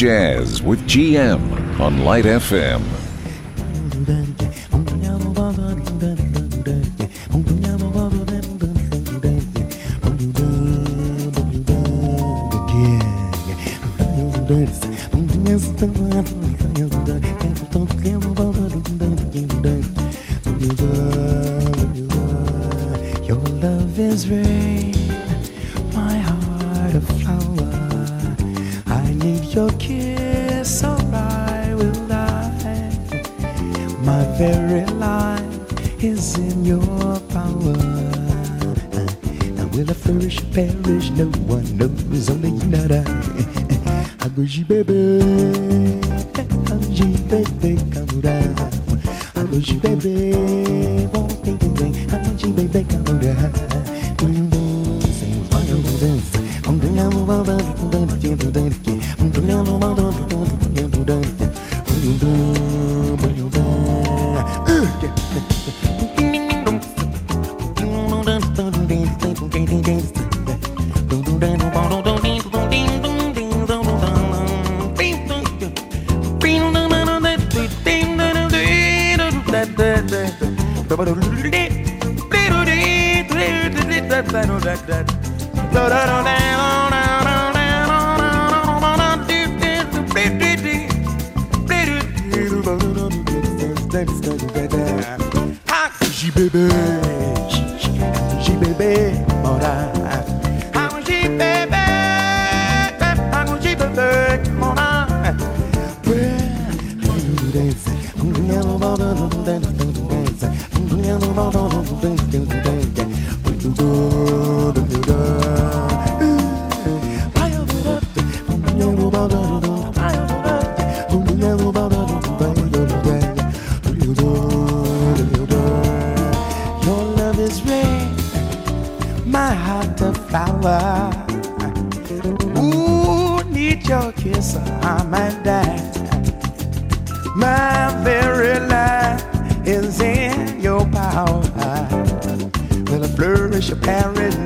Jazz with GM on Light FM. perish, perish, no one knows, only you, not I. I goji baby, Aguji bebe, aguji bebe, kamura. Aguji baby.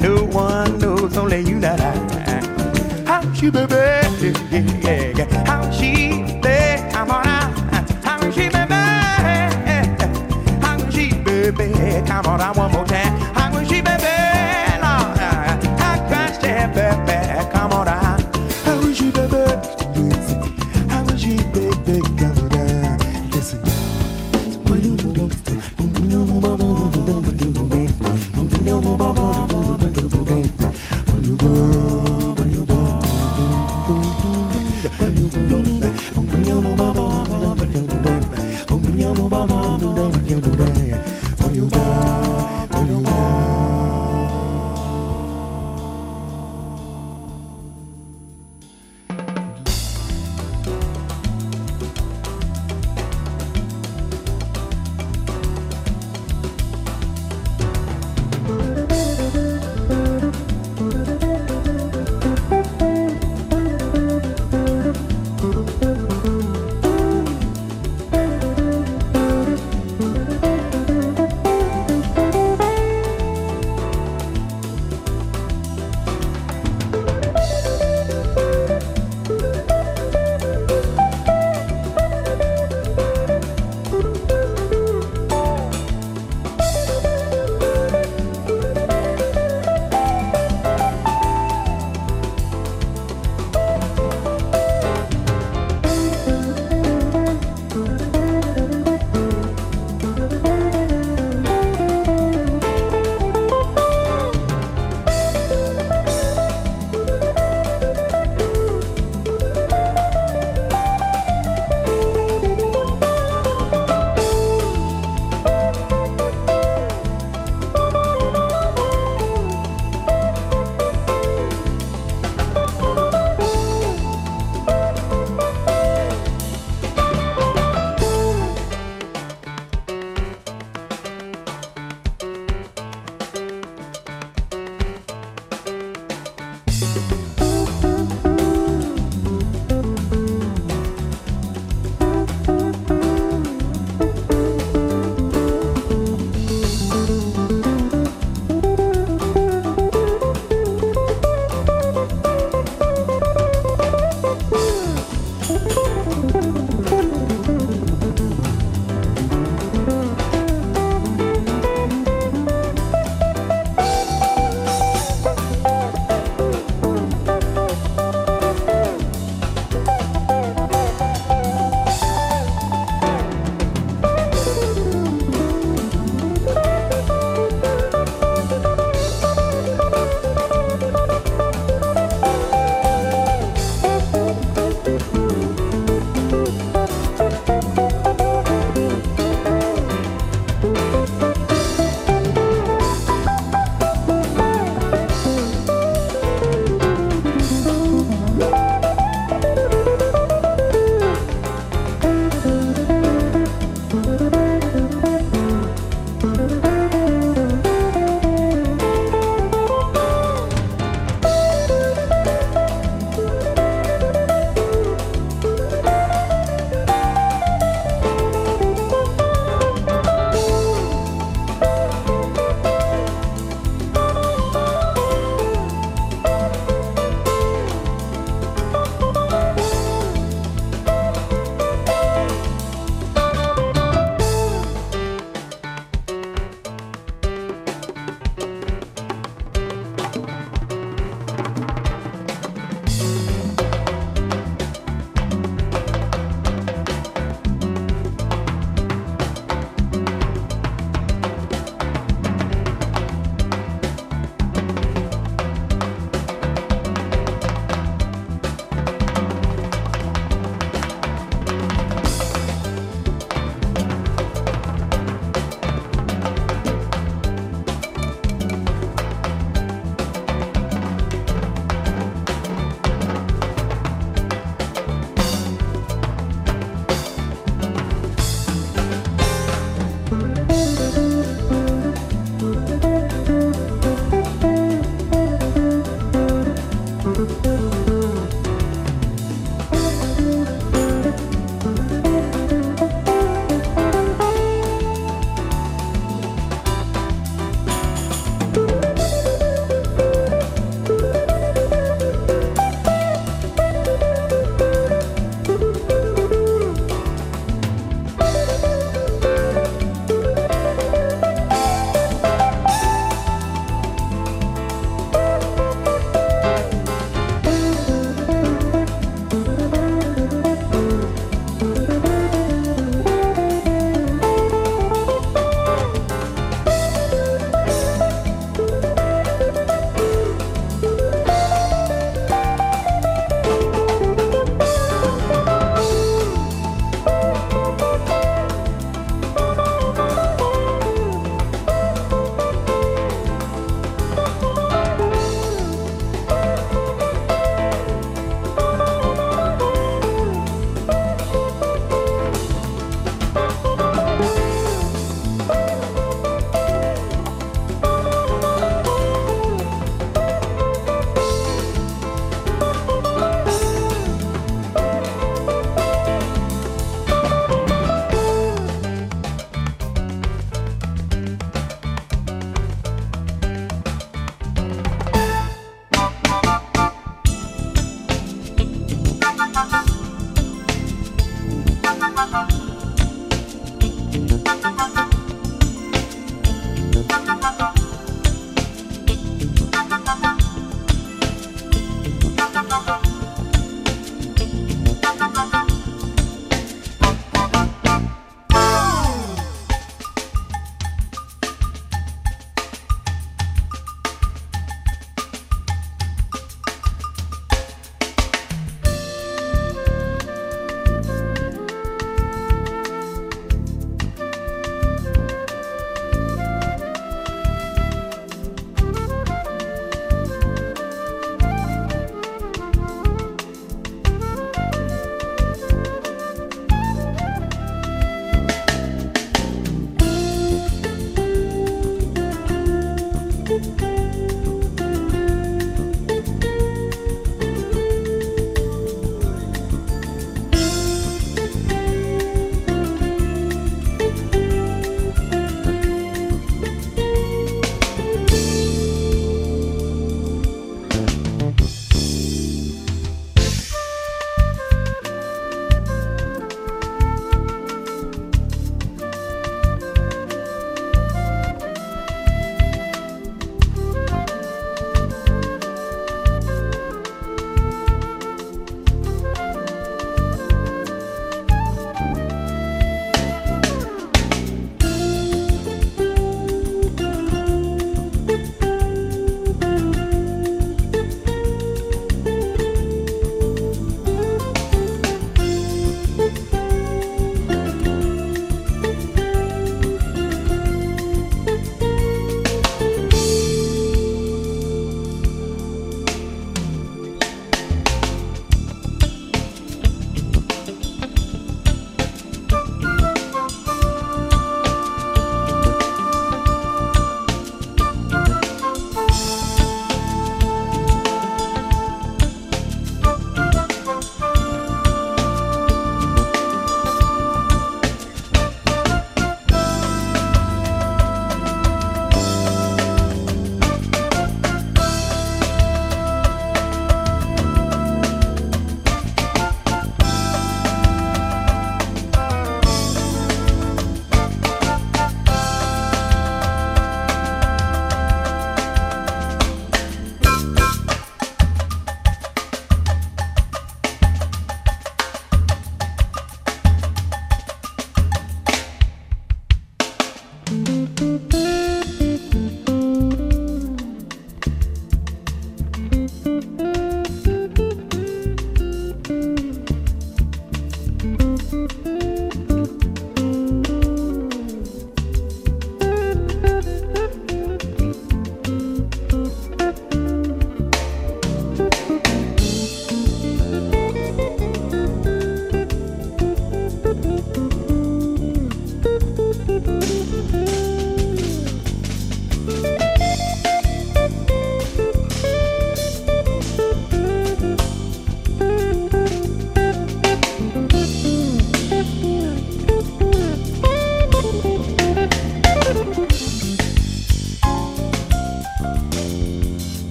no one knows, only you and I. How's you, baby?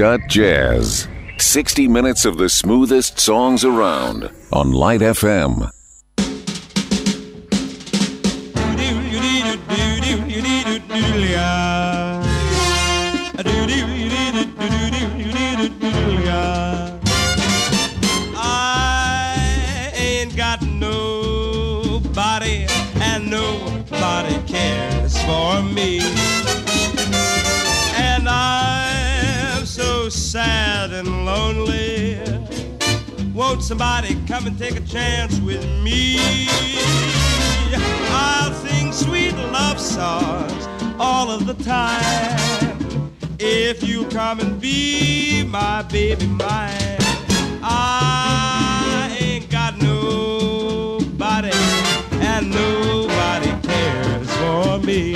Got jazz. 60 minutes of the smoothest songs around on Light FM. Somebody come and take a chance with me? I'll sing sweet love songs all of the time. If you come and be my baby, mine. I ain't got nobody, and nobody cares for me.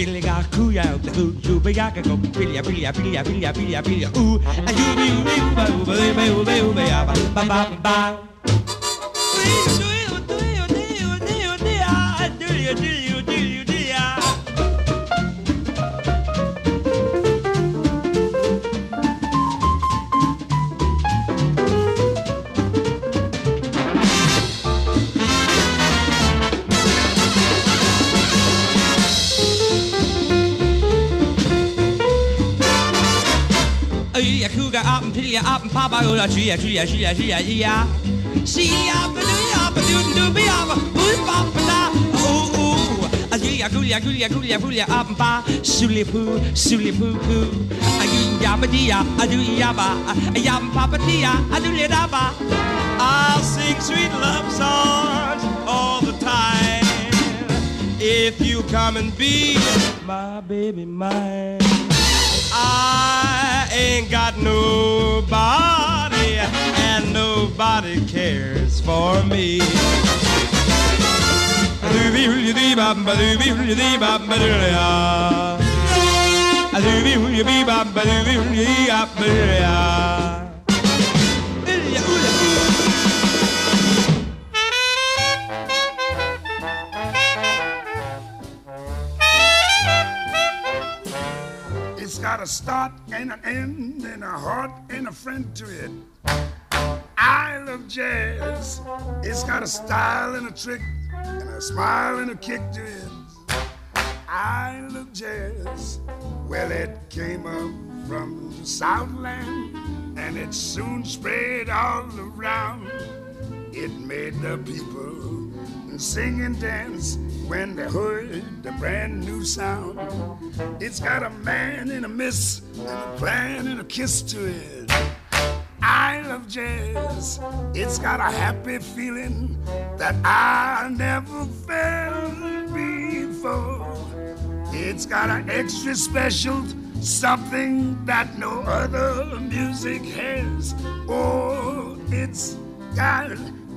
Spilliga kuya hoo you be yaka go pilya pilya pilya pilya pilya pilya ooh and you be be ba ba ba ba ba ba ba ba papa ba go la chi ya chi ya chi ya chi ya ya. See ya ba do ya ba do do be ya ba boo ba ba da ooh ooh. A ya ya ya ya ya ya ya up ba suli poo suli poo poo. A yi ya ba di ya a do ya ba a ya pa ba di ya a do le da ba. I'll sing sweet love songs all the time if you come and be my baby mine. I ain't got nobody, and nobody cares for me. Got a start and an end and a heart and a friend to it. I love jazz. It's got a style and a trick and a smile and a kick to it. I love jazz. Well, it came up from the Southland and it soon spread all around. It made the people sing and dance when they heard the brand new sound. It's got a man and a miss, and a plan and a kiss to it. I love jazz. It's got a happy feeling that I never felt before. It's got an extra special something that no other music has. Oh, it's got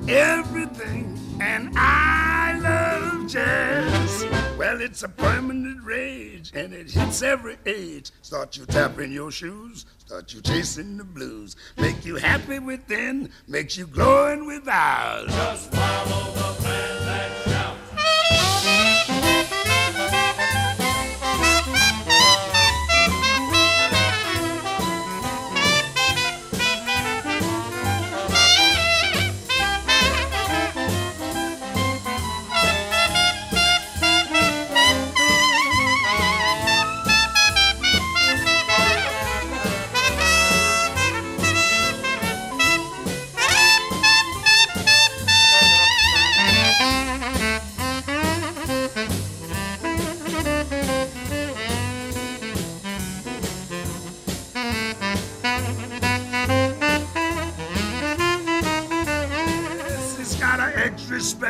everything, and I love jazz. Well, it's a permanent rage, and it hits every age. Start you tapping your shoes, start you chasing the blues. Make you happy within, makes you glowing without. Just follow the plan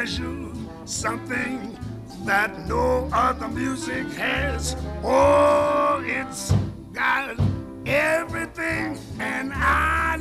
special, something that no other music has. Oh, it's got everything, and I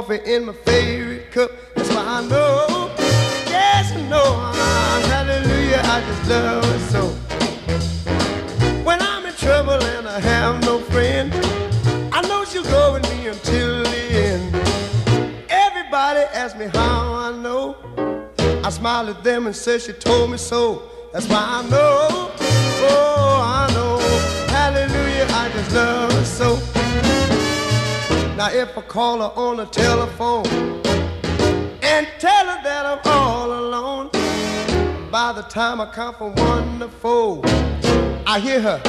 coffee in my favorite cup. That's why I know, yes, I know, hallelujah, I just love it so. When I'm in trouble and I have no friend, I know she'll go with me until the end. Everybody asks me how I know. I smile at them and say she told me so. That's why I know, call her on the telephone and tell her that I'm all alone, by the time I count from one to four, I hear her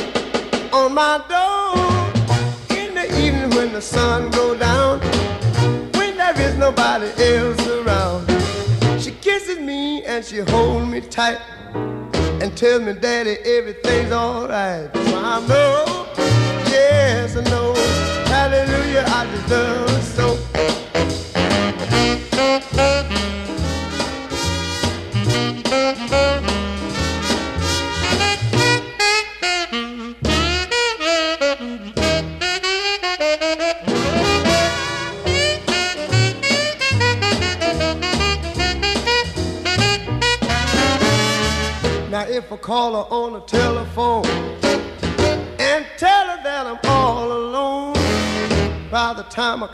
on my door in the evening when the sun go down, when there is nobody else around. She kisses me and she holds me tight and tells me, Daddy, everything's alright. So I know, yes, I know. Hallelujah, I deserve so. Now if I call her on the telephone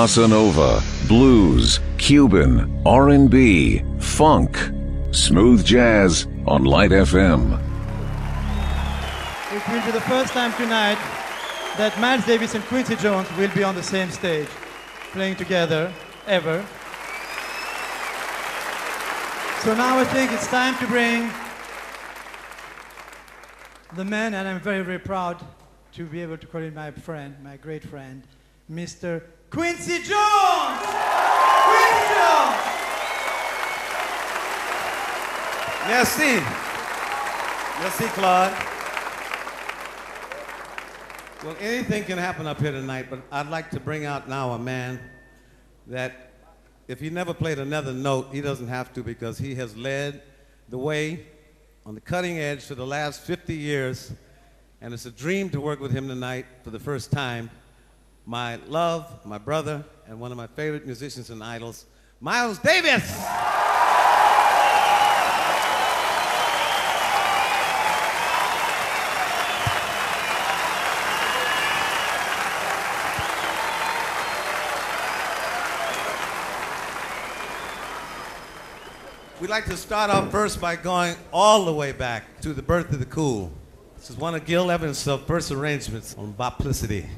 Bossa nova, blues, Cuban, R&B, funk, smooth jazz on Light FM. It will be the first time tonight that Miles Davis and Quincy Jones will be on the same stage, playing together, ever. So now I think it's time to bring the man, and I'm very, very proud to be able to call him my friend, my great friend, Mr. Quincy Jones! Quincy Jones! Merci. Merci, Claude. Well, anything can happen up here tonight, but I'd like to bring out now a man that if he never played another note, he doesn't have to because he has led the way on the cutting edge for the last 50 years. And it's a dream to work with him tonight for the first time. My love, my brother, and one of my favorite musicians and idols, Miles Davis. We'd like to start off first by going all the way back to the birth of the cool. This is one of Gil Evans' first arrangements on Boplicity.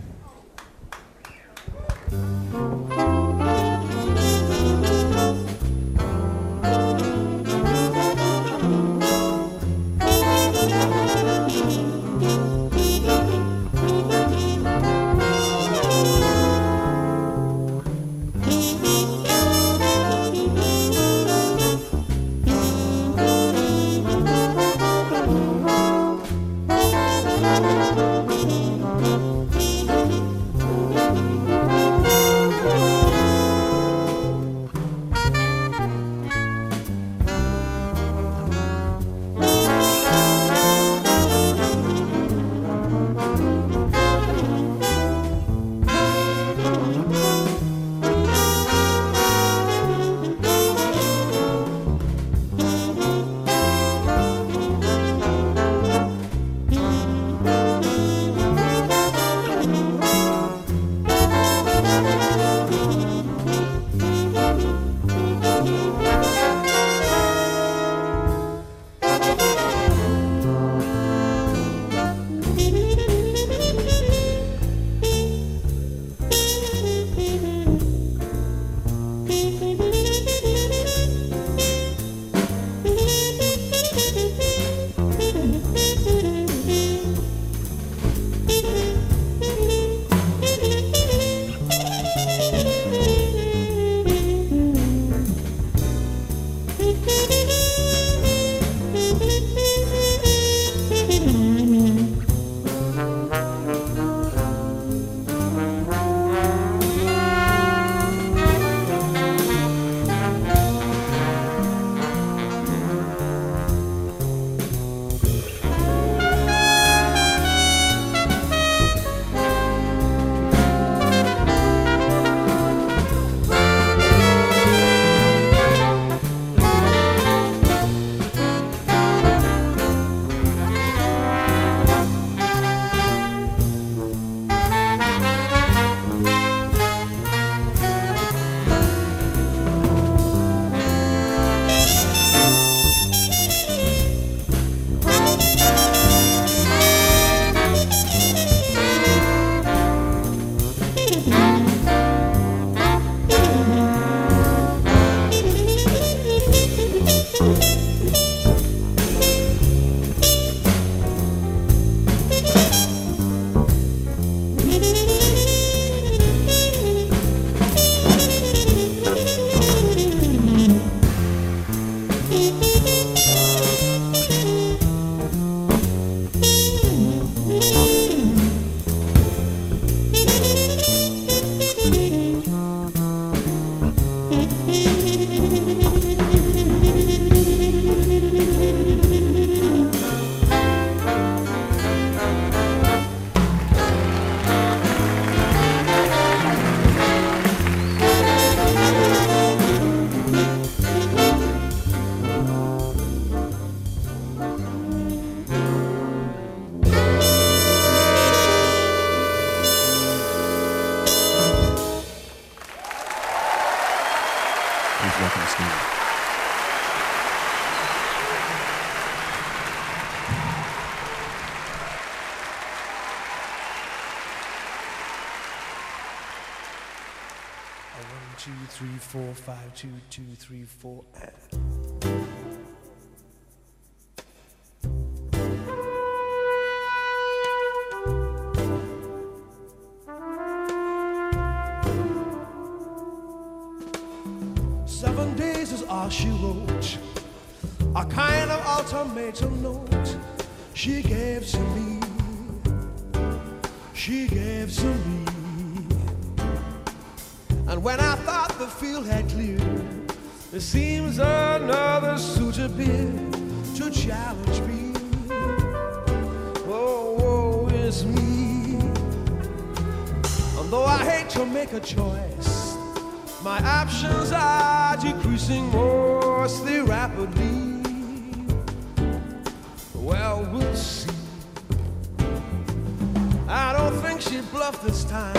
I think she bluffed this time.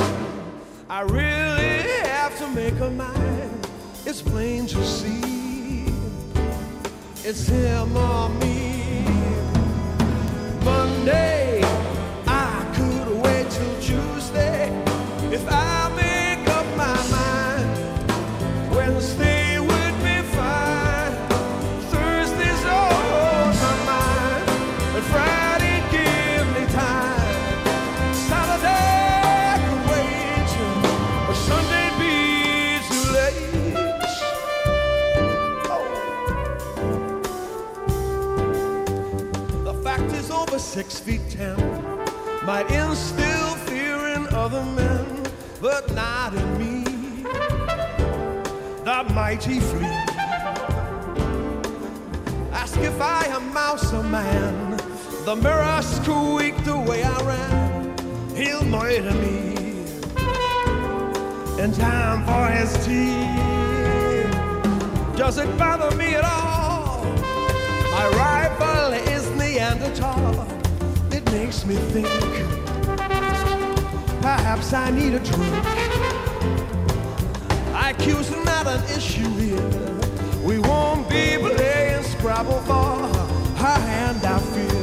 I really have to make her mine. It's plain to see. It's him or me. Monday. feet ten might instill fear in other men, but not in me. The mighty flea. Ask if I am mouse or man. The mirror squeaked the way I ran. He'll murder me in time for his tea. Does it bother me at all? My rival is Neanderthal makes me think perhaps I need a drink. IQ's not an issue here. We won't be playing Scrabble for her hand, I feel.